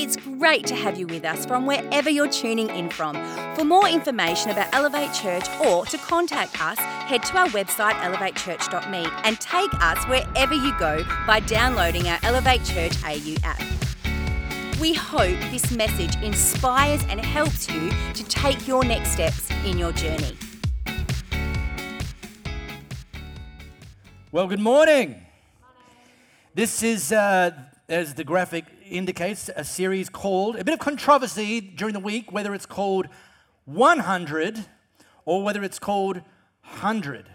It's great to have you with us from wherever you're tuning in from. For more information about Elevate Church or to contact us, head to our website elevatechurch.me and take us wherever you go by downloading our Elevate Church AU app. We hope this message inspires and helps you to take your next steps in your journey. Well, good morning. This is, uh, as the graphic indicates, a series called, a bit of controversy during the week, whether it's called 100 or whether it's called 100.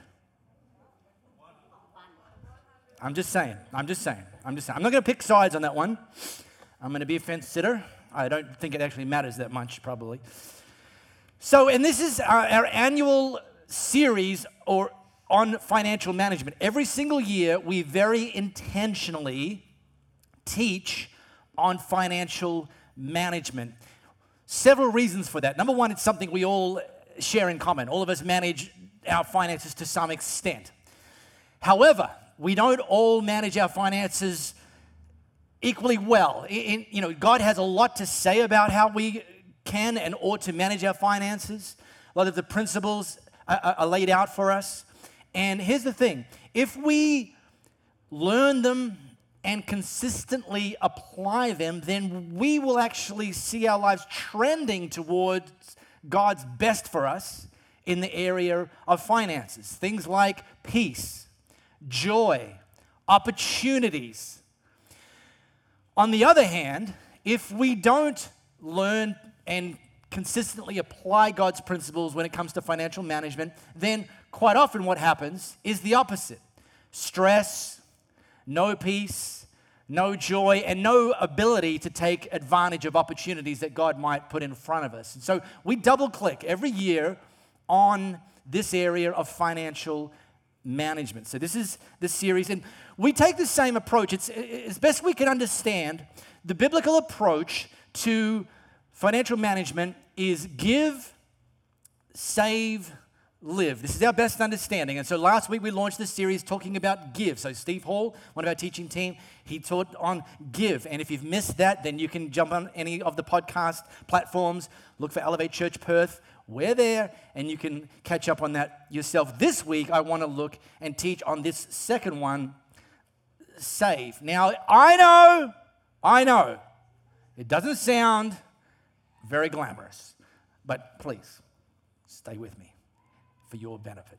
I'm just saying, I'm just saying, I'm just saying. I'm not going to pick sides on that one. I'm going to be a fence sitter. I don't think it actually matters that much, probably. So, and this is our, our annual series or on financial management. Every single year, we very intentionally teach on financial management. Several reasons for that. Number one, it's something we all share in common. All of us manage our finances to some extent. However, we don't all manage our finances equally well. In, you know, God has a lot to say about how we can and ought to manage our finances. A lot of the principles are, are laid out for us. And here's the thing if we learn them and consistently apply them, then we will actually see our lives trending towards God's best for us in the area of finances. Things like peace, joy, opportunities. On the other hand, if we don't learn and consistently apply God's principles when it comes to financial management, then quite often what happens is the opposite stress, no peace, no joy, and no ability to take advantage of opportunities that God might put in front of us. And so we double click every year on this area of financial management. So this is the series, and we take the same approach. It's as best we can understand the biblical approach to financial management is give, save, live. This is our best understanding. And so last week we launched this series talking about give. So Steve Hall, one of our teaching team, he taught on give. And if you've missed that, then you can jump on any of the podcast platforms, look for Elevate Church Perth. We're there, and you can catch up on that yourself. This week, I want to look and teach on this second one, save. Now, I know, I know, it doesn't sound very glamorous, but please stay with me for your benefit.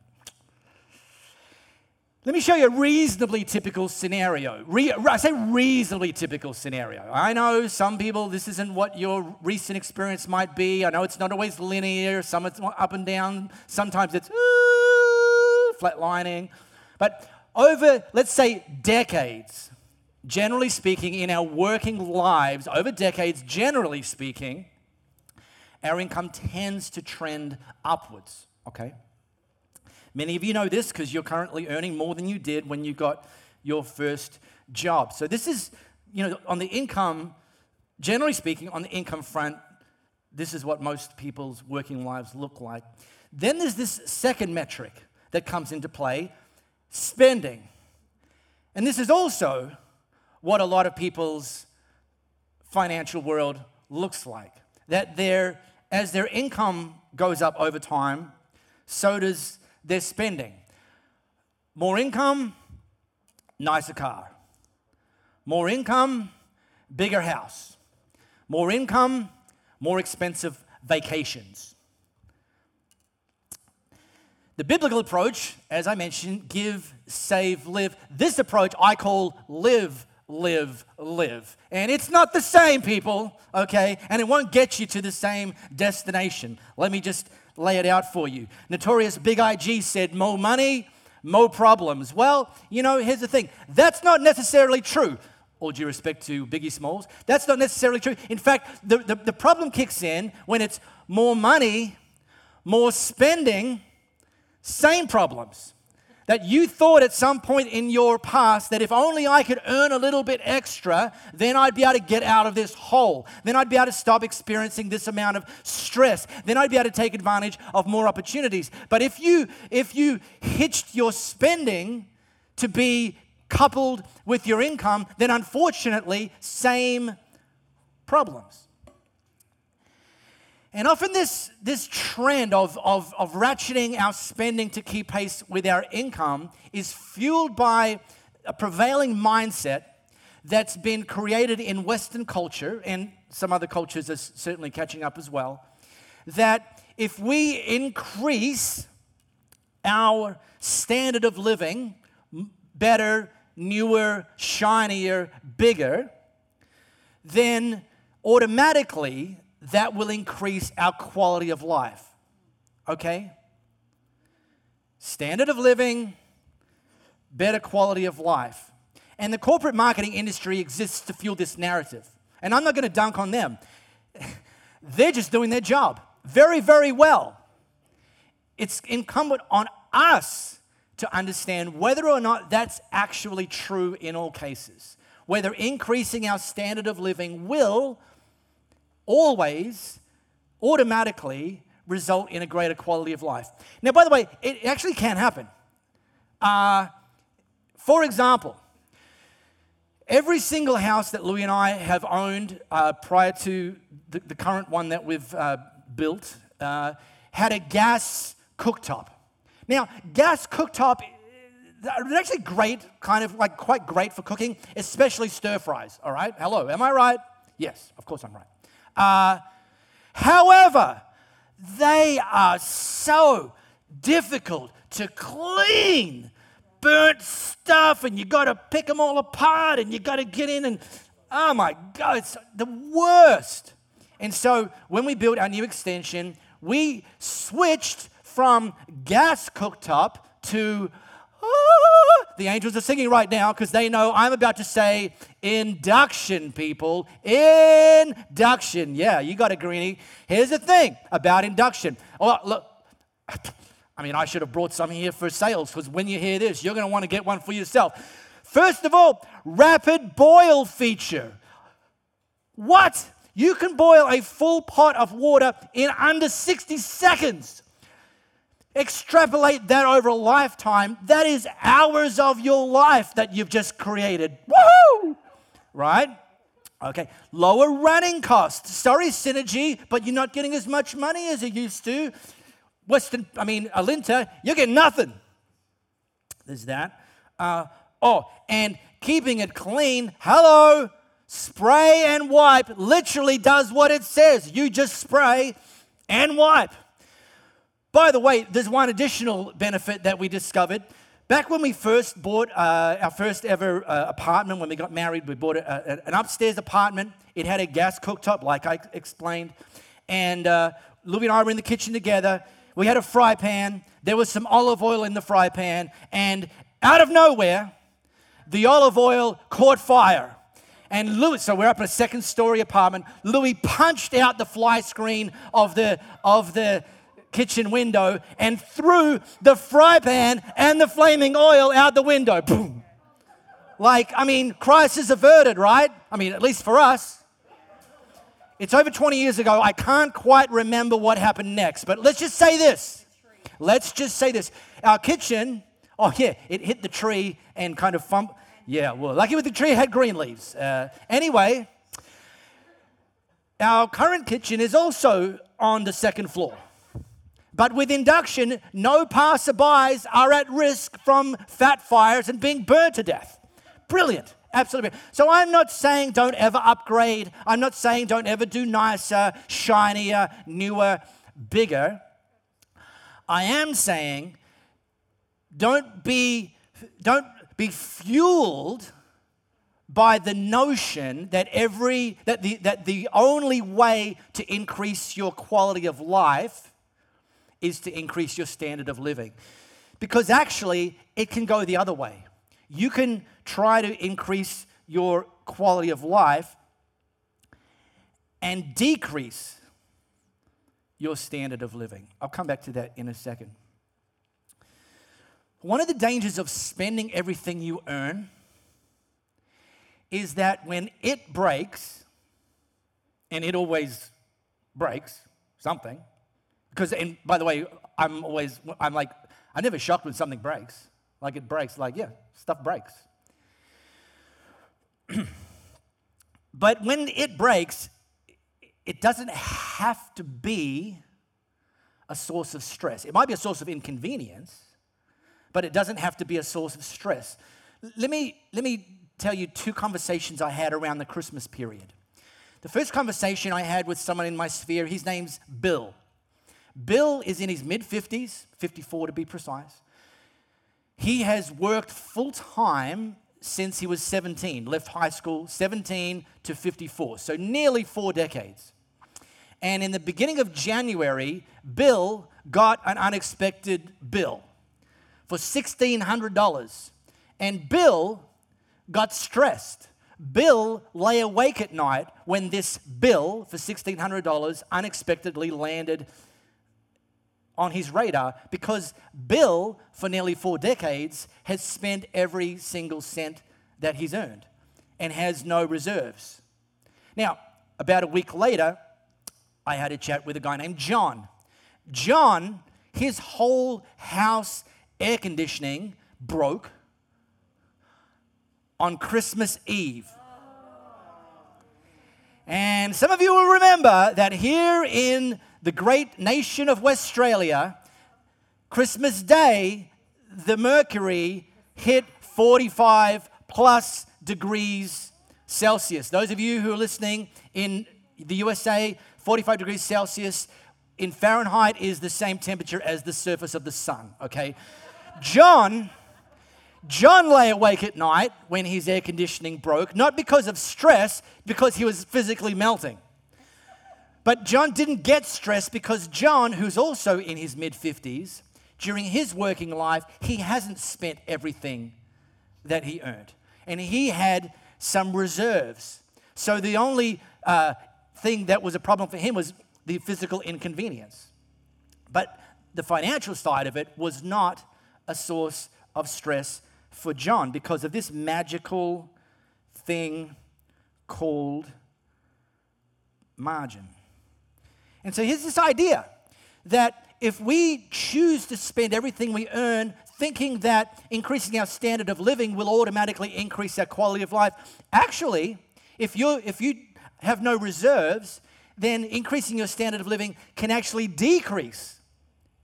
Let me show you a reasonably typical scenario. Re- I say reasonably typical scenario. I know some people, this isn't what your recent experience might be. I know it's not always linear, some it's up and down, sometimes it's ooh, flatlining. But over, let's say, decades, generally speaking, in our working lives, over decades, generally speaking, our income tends to trend upwards, okay? Many of you know this because you're currently earning more than you did when you got your first job. So, this is, you know, on the income, generally speaking, on the income front, this is what most people's working lives look like. Then there's this second metric that comes into play spending. And this is also what a lot of people's financial world looks like. That their, as their income goes up over time, so does they're spending. More income, nicer car. More income, bigger house. More income, more expensive vacations. The biblical approach, as I mentioned, give, save, live. This approach I call live, live, live. And it's not the same, people, okay? And it won't get you to the same destination. Let me just lay it out for you. Notorious B.I.G. said, More money, more problems. Well, you know, here's the thing that's not necessarily true. All due respect to Biggie Smalls, that's not necessarily true. In fact, the, the, the problem kicks in when it's more money, more spending, same problems that you thought at some point in your past that if only I could earn a little bit extra, then I'd be able to get out of this hole. Then I'd be able to stop experiencing this amount of stress. Then I'd be able to take advantage of more opportunities. But if you if you hitched your spending to be coupled with your income, then unfortunately, same problems. And often, this, this trend of, of, of ratcheting our spending to keep pace with our income is fueled by a prevailing mindset that's been created in Western culture, and some other cultures are certainly catching up as well, that if we increase our standard of living, better, newer, shinier, bigger, then automatically that will increase our quality of life. Okay? Standard of living, better quality of life. And the corporate marketing industry exists to fuel this narrative. And I'm not going to dunk on them. They're just doing their job very, very well. It's incumbent on us to understand whether or not that's actually true in all cases. Whether increasing our standard of living will always automatically result in a greater quality of life. Now, by the way, it actually can happen. Uh, for example, every single house that Louis and I have owned uh, prior to the, the, current one that we've uh, built uh, had a gas cooktop. Now, gas cooktop they're actually great, kind of like quite great for cooking, especially stir fries. All right? Hello, am I right? Yes, of course I'm right. However, they are so difficult to clean. Burnt stuff, and you got to pick them all apart, and you got to get in and oh my God, it's the worst. And so when we built our new extension, we switched from gas cooktop to ah, the angels are singing right now because they know I'm about to say induction, people. Induction. Yeah, you got a greenie. Here's the thing about induction. Oh, look. I mean, I should have brought some here for sales because when you hear this, you're going to want to get one for yourself. First of all, rapid boil feature. What? You can boil a full pot of water in under 60 seconds. Extrapolate that over a lifetime, that is hours of your life that you've just created. Woohoo! Right? Okay, lower running costs. Sorry, Synergy, but you're not getting as much money as you used to. Western, I mean, Alinta, you're getting nothing. There's that. Uh, oh, and keeping it clean. Hello, spray and wipe literally does what it says. You just spray and wipe. By the way, there's one additional benefit that we discovered. Back when we first bought uh, our first ever uh, apartment, when we got married, we bought a, a, an upstairs apartment. It had a gas cooktop, like I explained. And uh, Louie and I were in the kitchen together. We had a fry pan. There was some olive oil in the fry pan. And out of nowhere, the olive oil caught fire. And Louis, so we're up in a second story apartment. Louis punched out the fly screen of the, of the kitchen window and threw the fry pan and the flaming oil out the window. Boom. Like, I mean, crisis averted, right? I mean, at least for us. It's over 20 years ago. I can't quite remember what happened next, but let's just say this. Let's just say this. Our kitchen, oh yeah, it hit the tree and kind of fump. Yeah, well, lucky with the tree had green leaves. Uh, anyway, our current kitchen is also on the second floor. But with induction, no passerbys are at risk from fat fires and being burned to death. Brilliant. Absolutely. So I'm not saying don't ever upgrade. I'm not saying don't ever do nicer, shinier, newer, bigger. I am saying don't be don't be fueled by the notion that every that the that the only way to increase your quality of life is to increase your standard of living. Because actually, it can go the other way. You can try to increase your quality of life and decrease your standard of living. I'll come back to that in a second. One of the dangers of spending everything you earn is that when it breaks, and it always breaks something, because, and by the way, I'm always, I'm like, I'm never shocked when something breaks. Like it breaks, like, yeah, stuff breaks. but when it breaks, it doesn't have to be a source of stress. It might be a source of inconvenience, but it doesn't have to be a source of stress. Let me, let me tell you two conversations I had around the Christmas period. The first conversation I had with someone in my sphere, his name's Bill. Bill is in his mid 50s, 54 to be precise. He has worked full time since he was 17, left high school, 17 to 54, so nearly four decades. And in the beginning of January, Bill got an unexpected bill for $1,600. And Bill got stressed. Bill lay awake at night when this bill for $1,600 unexpectedly landed on his radar because Bill, for nearly four decades, has spent every single cent that he's earned and has no reserves. Now, about a week later, I had a chat with a guy named John. John, his whole house air conditioning broke on Christmas Eve. And some of you will remember that here in the great nation of West Australia, Christmas Day, the mercury hit 45 plus degrees Celsius. Those of you who are listening in the USA, 45 degrees Celsius in Fahrenheit is the same temperature as the surface of the sun, okay? John John lay awake at night when his air conditioning broke, not because of stress, because he was physically melting. But John didn't get stressed because John, who's also in his mid 50s, during his working life, he hasn't spent everything that he earned. And he had some reserves. So the only uh, thing that was a problem for him was the physical inconvenience. But the financial side of it was not a source of stress for John because of this magical thing called margin. And so here's this idea that if we choose to spend everything we earn thinking that increasing our standard of living will automatically increase our quality of life, actually, if you if you have no reserves, then increasing your standard of living can actually decrease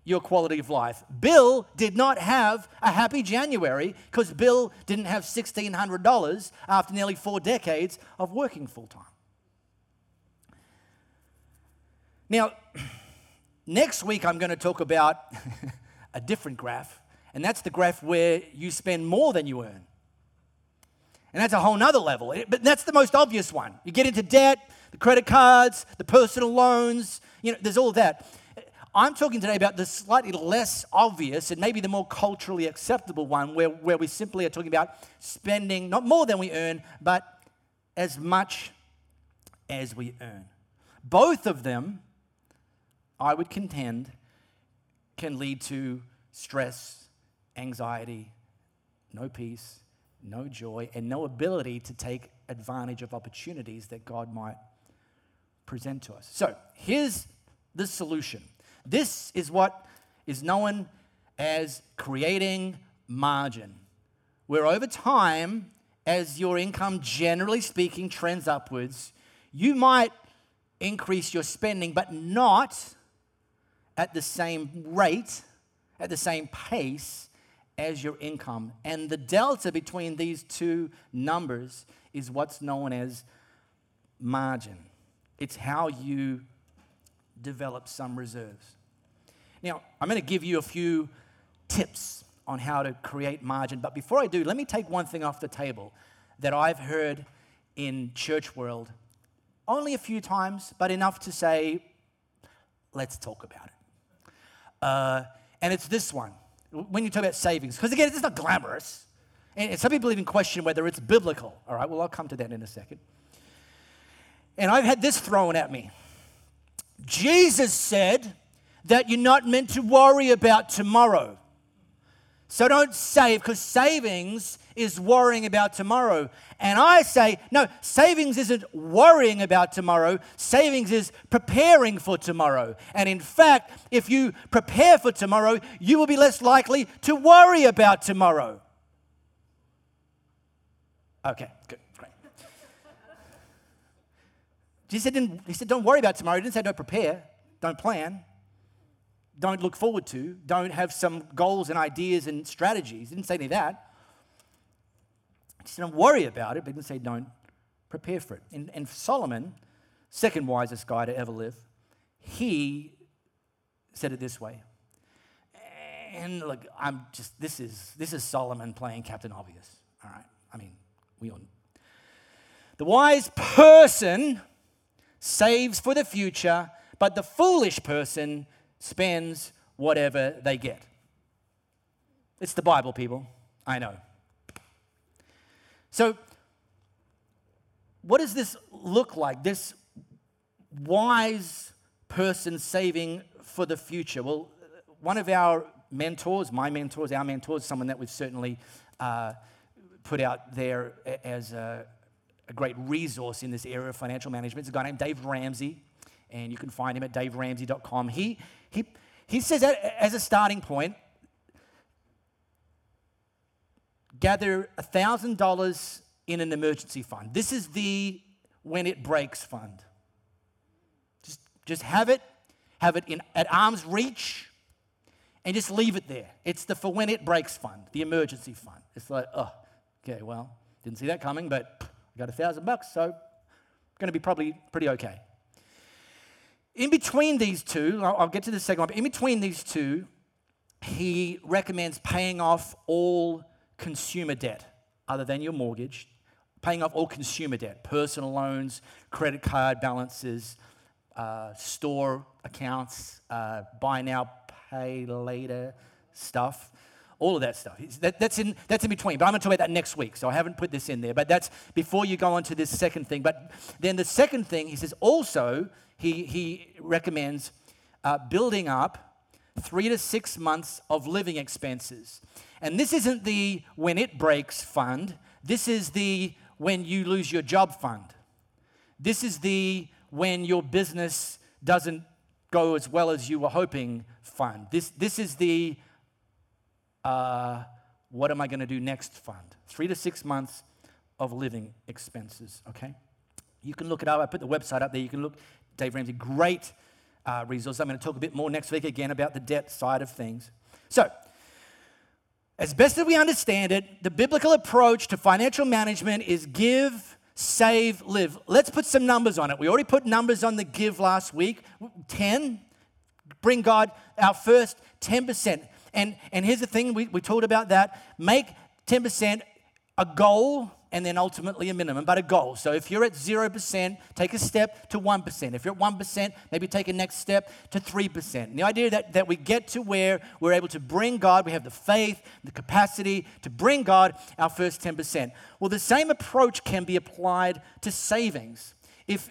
your quality of life. Bill did not have a happy January because Bill didn't have $1,600 after nearly four decades of working full time. Now, next week I'm going to talk about a different graph, and that's the graph where you spend more than you earn. And that's a whole nother level. But that's the most obvious one. You get into debt, the credit cards, the personal loans, you know, there's all that. I'm talking today about the slightly less obvious and maybe the more culturally acceptable one, where, where we simply are talking about spending not more than we earn, but as much as we earn. Both of them, I would contend, can lead to stress, anxiety, no peace, no joy, and no ability to take advantage of opportunities that God might present to us. So here's the solution this is what is known as creating margin, where over time, as your income, generally speaking, trends upwards, you might increase your spending, but not at the same rate, at the same pace as your income. And the delta between these two numbers is what's known as margin. It's how you develop some reserves. Now, I'm going to give you a few tips on how to create margin, but before I do, let me take one thing off the table that I've heard in church world only a few times, but enough to say, let's talk about it. Uh, and it's this one. When you talk about savings, because again, it's not glamorous. And some people even question whether it's biblical. All right, well, I'll come to that in a second. And I've had this thrown at me. Jesus said that you're not meant to worry about tomorrow. So don't save because savings is worrying about tomorrow. And I say, no, savings isn't worrying about tomorrow. Savings is preparing for tomorrow. And in fact, if you prepare for tomorrow, you will be less likely to worry about tomorrow. Okay, good, Jesus didn't, he said, don't worry about tomorrow. He didn't say don't prepare, don't plan, don't look forward to, don't have some goals and ideas and strategies. He didn't say any of that. He said, don't worry about it, but he didn't say don't prepare for it. And, and Solomon, second wisest guy to ever live, he said it this way. And look, I'm just, this is, this is Solomon playing Captain Obvious. All right. I mean, we all. The wise person saves for the future, but the foolish person spends whatever they get. It's the Bible, people. I know. So, what does this look like? This wise person saving for the future? Well, one of our mentors, my mentors, our mentors, someone that we've certainly uh, put out there as a, a, great resource in this area of financial management is a guy named Dave Ramsey, and you can find him at daveramsey.com. He, he, he says that as a starting point, gather $1,000 in an emergency fund. This is the when it breaks fund. Just, just have it, have it in, at arm's reach, and just leave it there. It's the for when it breaks fund, the emergency fund. It's like, oh, okay, well, didn't see that coming, but I got a thousand bucks, so going to be probably pretty okay. In between these two, I'll, get to the second one, but in between these two, he recommends paying off all consumer debt other than your mortgage, paying off all consumer debt, personal loans, credit card balances, uh, store accounts, uh, buy now, pay later stuff, all of that stuff. That, that's, in, that's in between, but I'm going to talk about that next week, so I haven't put this in there. But that's before you go on to this second thing. But then the second thing, he says also, he, he recommends uh, building up three to six months of living expenses. And this isn't the when it breaks fund, this is the when you lose your job fund. This is the when your business doesn't go as well as you were hoping fund. This, this is the uh, what am I going to do next fund. Three to six months of living expenses, okay? You can look it up. I put the website up there. You can look, Dave Ramsey, great uh, resource. I'm going to talk a bit more next week again about the debt side of things. So, as best as we understand it, the biblical approach to financial management is give, save, live. Let's put some numbers on it. We already put numbers on the give last week 10. Bring God our first 10%. And, and here's the thing we, we talked about that. Make 10% a goal and then ultimately a minimum, but a goal. So if you're at 0%, take a step to 1%. If you're at 1%, maybe take a next step to 3%. And the idea that, that we get to where we're able to bring God, we have the faith, the capacity to bring God our first 10%. Well, the same approach can be applied to savings. If,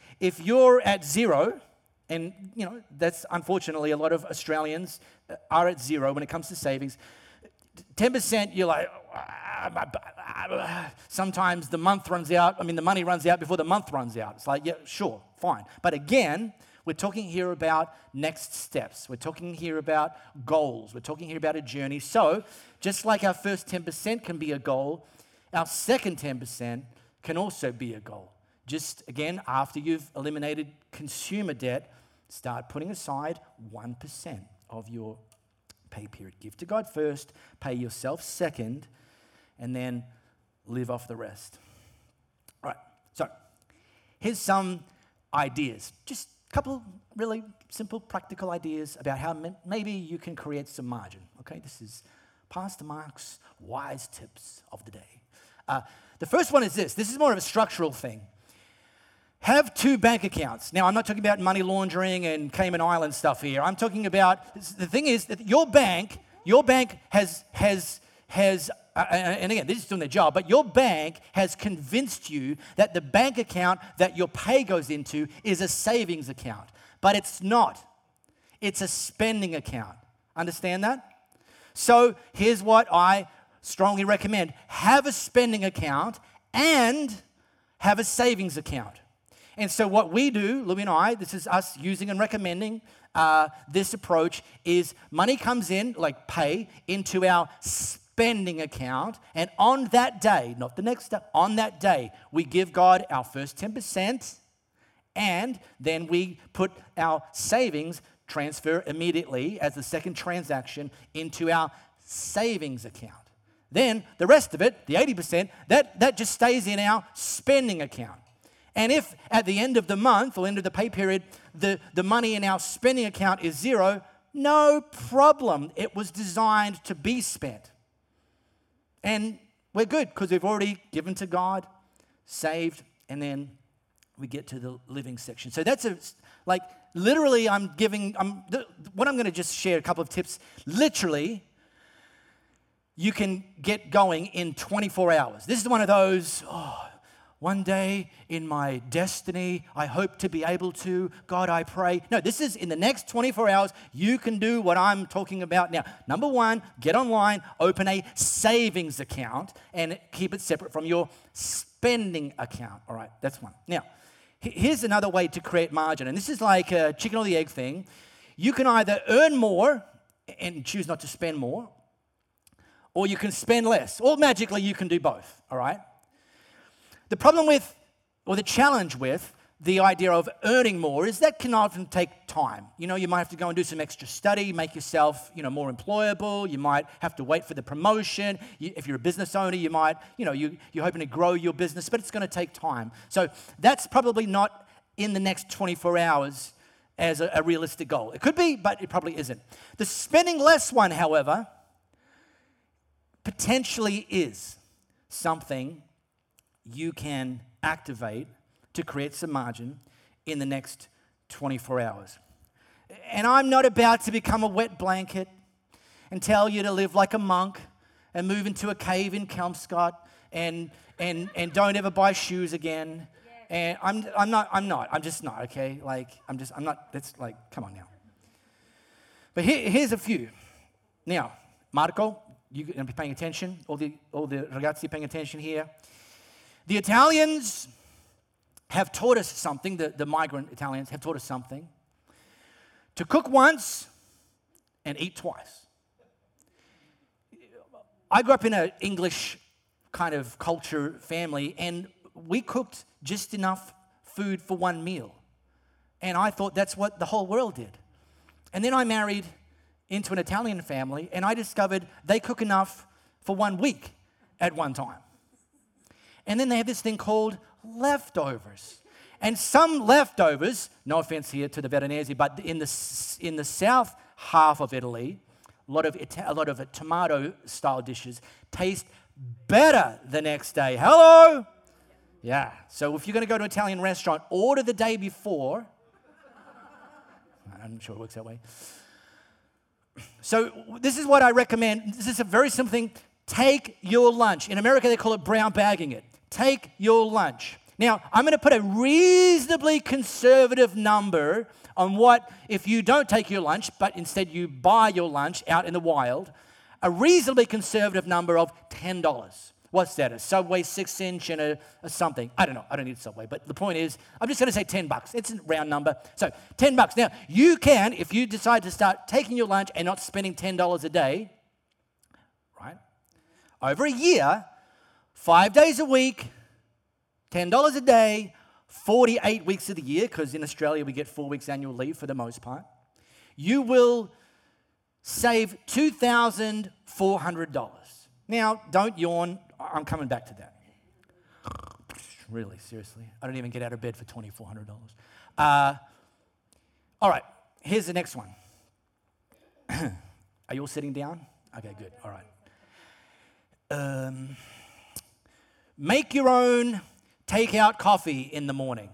if you're at zero, and you know that's unfortunately a lot of Australians are at zero when it comes to savings. 10% you're like sometimes the month runs out. I mean, the money runs out before the month runs out. It's like, yeah, sure, fine. But again, we're talking here about next steps. We're talking here about goals. We're talking here about a journey. So, just like our first 10% can be a goal, our second 10% can also be a goal. Just again, after you've eliminated consumer debt, start putting aside 1% of your pay period. Give to God first, pay yourself second, and then live off the rest. All right, so here's some ideas. Just a couple really simple, practical ideas about how maybe you can create some margin. Okay, this is Pastor Mark's wise tips of the day. Uh, the first one is this this is more of a structural thing. Have two bank accounts. Now, I'm not talking about money laundering and Cayman Island stuff here. I'm talking about the thing is that your bank, your bank has, has, has uh, and again, this is doing their job, but your bank has convinced you that the bank account that your pay goes into is a savings account. But it's not, it's a spending account. Understand that? So here's what I strongly recommend have a spending account and have a savings account. And so, what we do, Louis and I, this is us using and recommending uh, this approach, is money comes in, like pay, into our spending account. And on that day, not the next day, on that day, we give God our first 10%. and then we put our savings transfer immediately as the second transaction into our savings account. Then the rest of it, the 80%, that, that just stays in our spending account. And if at the end of the month or end of the pay period, the, the money in our spending account is zero, no problem. It was designed to be spent. And we're good because we've already given to God, saved, and then we get to the living section. So that's a, like, literally, I'm giving, I'm, what I'm going to just share a couple of tips. Literally, you can get going in 24 hours. This is one of those, oh, one day in my destiny, I hope to be able to. God, I pray. No, this is in the next 24 hours, you can do what I'm talking about now. Number one, get online, open a savings account, and keep it separate from your spending account. All right, that's one. Now, here's another way to create margin, and this is like a chicken or the egg thing. You can either earn more and choose not to spend more, or you can spend less, or magically you can do both. All right? The problem with, or the challenge with, the idea of earning more is that can often take time. You know, you might have to go and do some extra study, make yourself, you know, more employable. You might have to wait for the promotion. You, if you're a business owner, you might, you know, you, you're hoping to grow your business, but it's going to take time. So that's probably not in the next 24 hours as a, a realistic goal. It could be, but it probably isn't. The spending less one, however, potentially is something you can activate to create some margin in the next 24 hours. And I'm not about to become a wet blanket and tell you to live like a monk and move into a cave in Kelmscott and, and, and don't ever buy shoes again. And I'm, I'm not, I'm not, I'm just not, okay? Like, I'm just, I'm not, that's like, come on now. But here, here's a few. Now, Marco, you're going to be paying attention? All the, all the ragazzi paying attention here? The Italians have taught us something, the, the migrant Italians have taught us something to cook once and eat twice. I grew up in an English kind of culture family, and we cooked just enough food for one meal. And I thought that's what the whole world did. And then I married into an Italian family, and I discovered they cook enough for one week at one time. And then they have this thing called leftovers. And some leftovers, no offense here to the Veronese, but in the, in the south half of Italy, a lot of, a lot of tomato style dishes taste better the next day. Hello? Yeah. So if you're going to go to an Italian restaurant, order the day before. I'm sure it works that way. So this is what I recommend. This is a very simple thing. Take your lunch. In America, they call it brown bagging it. Take your lunch. Now, I'm going to put a reasonably conservative number on what, if you don't take your lunch, but instead you buy your lunch out in the wild, a reasonably conservative number of $10. What's that? A Subway six inch and a, a, something? I don't know. I don't need Subway. But the point is, I'm just going to say 10 bucks. It's a round number. So 10 bucks. Now, you can, if you decide to start taking your lunch and not spending $10 a day, right? Over a year, five days a week, $10 a day, 48 weeks of the year, because in Australia we get four weeks annual leave for the most part, you will save $2,400. Now, don't yawn. I'm coming back to that. Really, seriously. I don't even get out of bed for $2,400. Uh, all right, here's the next one. Are you all sitting down? Okay, good. All right. Um, make your own take out coffee in the morning.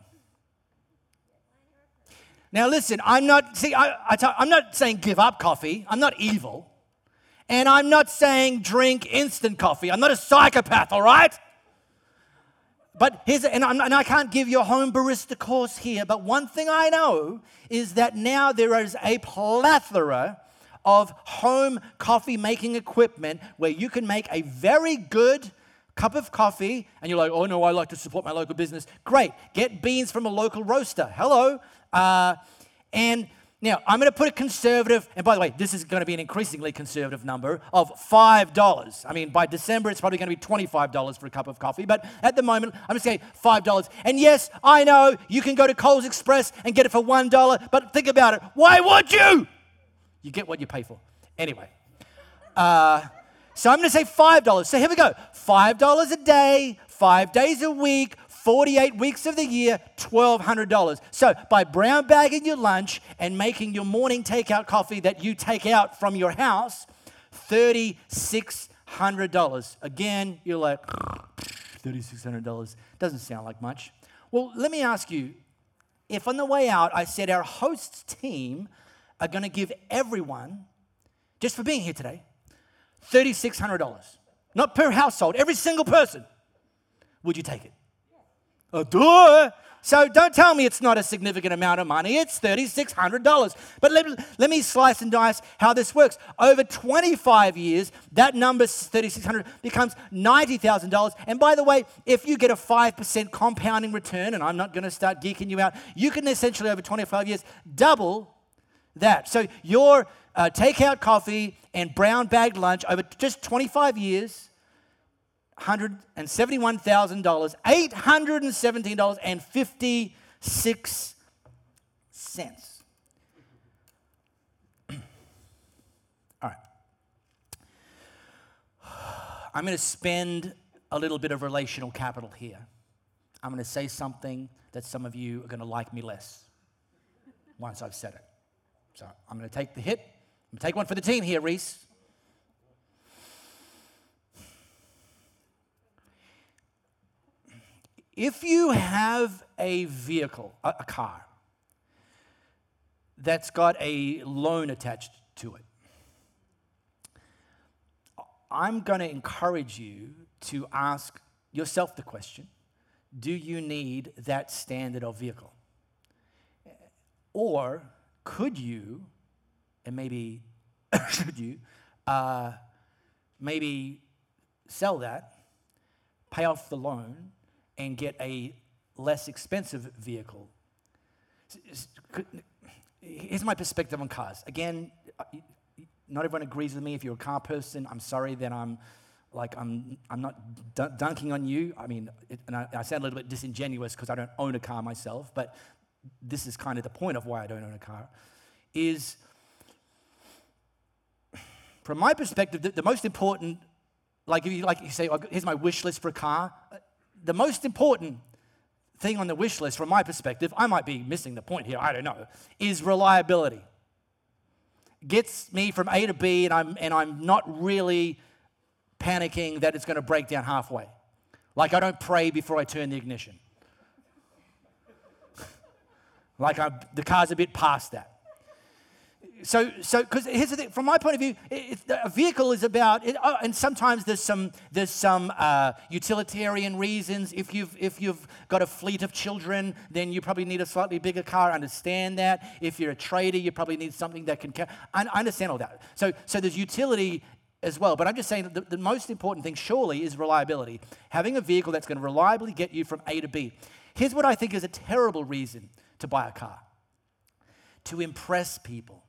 Now, listen, I'm not, see, I'm not saying give up coffee. I'm not evil. And I'm not saying drink instant coffee. I'm not a psychopath, all right? But here's, and, and, I can't give you a home barista course here, but one thing I know is that now there is a plethora of home coffee making equipment where you can make a very good cup of coffee, and you're like, oh no, I like to support my local business. Great. Get beans from a local roaster. Hello. Uh, and Now, I'm going to put a conservative, and by the way, this is going to be an increasingly conservative number of $5. I mean, by December, it's probably going to be $25 for a cup of coffee, but at the moment, I'm just saying $5. And yes, I know you can go to Coles Express and get it for $1, but think about it. Why would you? You get what you pay for. Anyway, uh, so I'm going to say $5. So here we go $5 a day, five days a week, 48 weeks of the year, $1,200. So by brown bagging your lunch and making your morning takeout coffee that you take out from your house, $3,600. Again, you're like, $3,600 doesn't sound like much. Well, let me ask you if on the way out I said our hosts team are going to give everyone, just for being here today, $3,600, not per household, every single person, would you take it? Oh, duh. So don't tell me it's not a significant amount of money. It's $3,600. But let, let me slice and dice how this works. Over 25 years, that number, 3600 becomes $90,000. And by the way, if you get a 5% compounding return, and I'm not going to start geeking you out, you can essentially, over 25 years, double that. So your uh, takeout coffee and brown bagged lunch over just 25 years $171,000, $817.56. All right. I'm going to spend a little bit of relational capital here. I'm going to say something that some of you are going to like me less once I've said it. So I'm going to take the hit. I'm going to take one for the team here, Reese. If you have a vehicle, a, a car, that's got a loan attached to it, I'm going to encourage you to ask yourself the question do you need that standard of vehicle? Or could you, and maybe should you, uh, maybe sell that, pay off the loan, and get a less expensive vehicle. Here's my perspective on cars. Again, uh, not everyone agrees with me. If you're a car person, I'm sorry that I'm like I'm I'm not dunking on you. I mean, it, and I, I, sound a little bit disingenuous because I don't own a car myself, but this is kind of the point of why I don't own a car. Is from my perspective, the, the most important, like if you like you say, oh, here's my wish list for a car uh, the most important thing on the wish list, from my perspective, I might be missing the point here, I don't know, is reliability. Gets me from A to B, and I'm, and I'm not really panicking that it's going to break down halfway. Like I don't pray before I turn the ignition. Like I'm, the car's a bit past that so, so because here's the thing, from my point of view, it, it, a vehicle is about, it, oh, and sometimes there's some there's some uh, utilitarian reasons. If you've if you've got a fleet of children, then you probably need a slightly bigger car. I understand that. If you're a trader, you probably need something that can. I, I understand all that. So, so there's utility as well. But I'm just saying that the, the most important thing, surely, is reliability. Having a vehicle that's going to reliably get you from A to B. Here's what I think is a terrible reason to buy a car: to impress people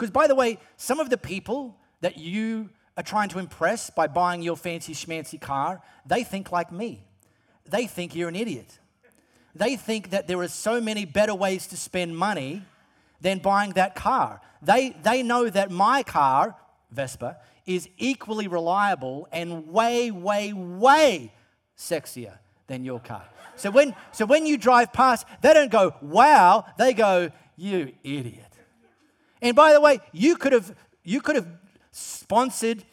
Because, by the way, some of the people that you are trying to impress by buying your fancy schmancy car, they think like me. They think you're an idiot. They think that there are so many better ways to spend money than buying that car. They, they know that my car, Vespa, is equally reliable and way, way, way sexier than your car. So when, so when you drive past, they don't go, wow, they go, you idiot. And by the way, you could have, you could have sponsored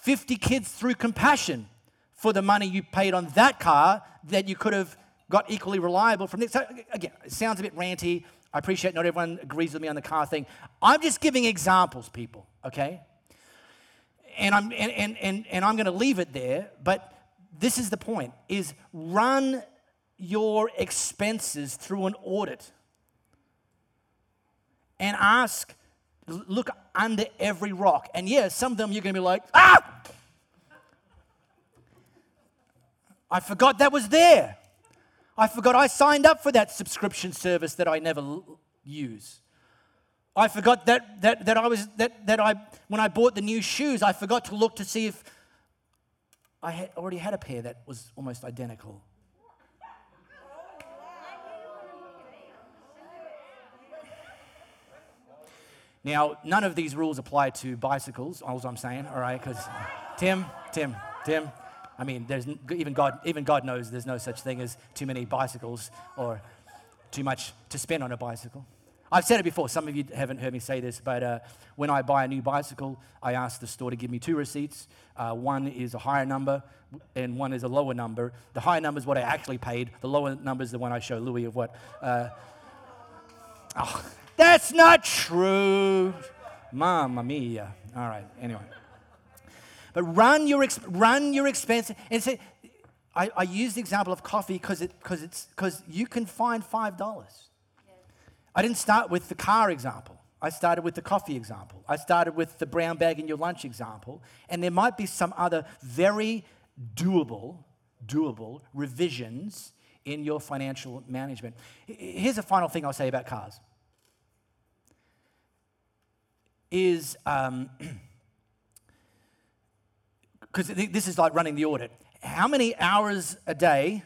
50 kids through compassion for the money you paid on that car that you could have got equally reliable from this. So again, it sounds a bit ranty. I appreciate not everyone agrees with me on the car thing. I'm just giving examples, people, okay? And I'm and, and, and, and I'm gonna leave it there, but this is the point is run your expenses through an audit and ask look under every rock. And yeah, some of them you're going to be like, ah! I forgot that was there. I forgot I signed up for that subscription service that I never l- use. I forgot that, that, that I was that, that I when I bought the new shoes, I forgot to look to see if I had already had a pair that was almost identical. Now, none of these rules apply to bicycles, all I'm saying, all right? Because Tim, Tim, Tim, I mean, there's even God, even God knows there's no such thing as too many bicycles or too much to spend on a bicycle. I've said it before, some of you haven't heard me say this, but uh, when I buy a new bicycle, I ask the store to give me two receipts. Uh, one is a higher number, and one is a lower number. The higher number is what I actually paid, the lower number is the one I show Louis of what. Uh, oh, that's not true. Mamma mia. All right, anyway. But run your, exp- run your expense and say, I, I use the example of coffee because it, cause it's, cause you can find $5. I didn't start with the car example. I started with the coffee example. I started with the brown bag in your lunch example. And there might be some other very doable, doable revisions in your financial management. Here's a final thing I'll say about cars. Is because um, this is like running the audit. How many hours a day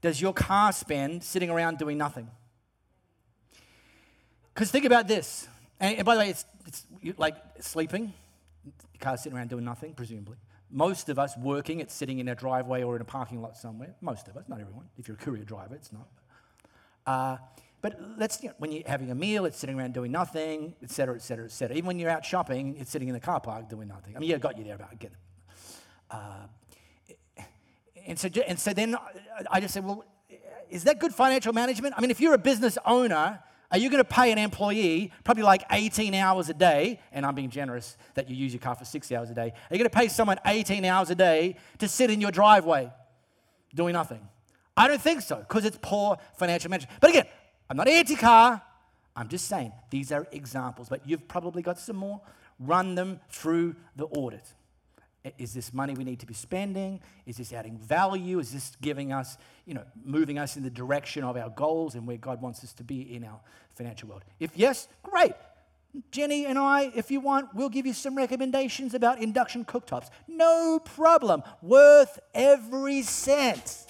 does your car spend sitting around doing nothing? Because think about this. And, by the way, it's, it's like sleeping. Car's sitting around doing nothing, presumably. Most of us working, it's sitting in a driveway or in a parking lot somewhere. Most of us, not everyone. If you're a courier driver, it's not. Uh, but let's, you know, when you're having a meal, it's sitting around doing nothing, et cetera, et cetera, et cetera. Even when you're out shopping, it's sitting in the car park doing nothing. I mean, yeah, got you there, but I it. Uh, and, so, and so then I just said, well, is that good financial management? I mean, if you're a business owner, are you going to pay an employee probably like 18 hours a day? And I'm being generous that you use your car for 60 hours a day. Are you going to pay someone 18 hours a day to sit in your driveway doing nothing? I don't think so because it's poor financial management. But again, I'm not anti car. I'm just saying these are examples, but you've probably got some more. Run them through the audit. Is this money we need to be spending? Is this adding value? Is this giving us, you know, moving us in the direction of our goals and where God wants us to be in our financial world? If yes, great. Jenny and I, if you want, we'll give you some recommendations about induction cooktops. No problem. Worth every cent.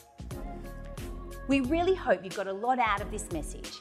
We really hope you got a lot out of this message.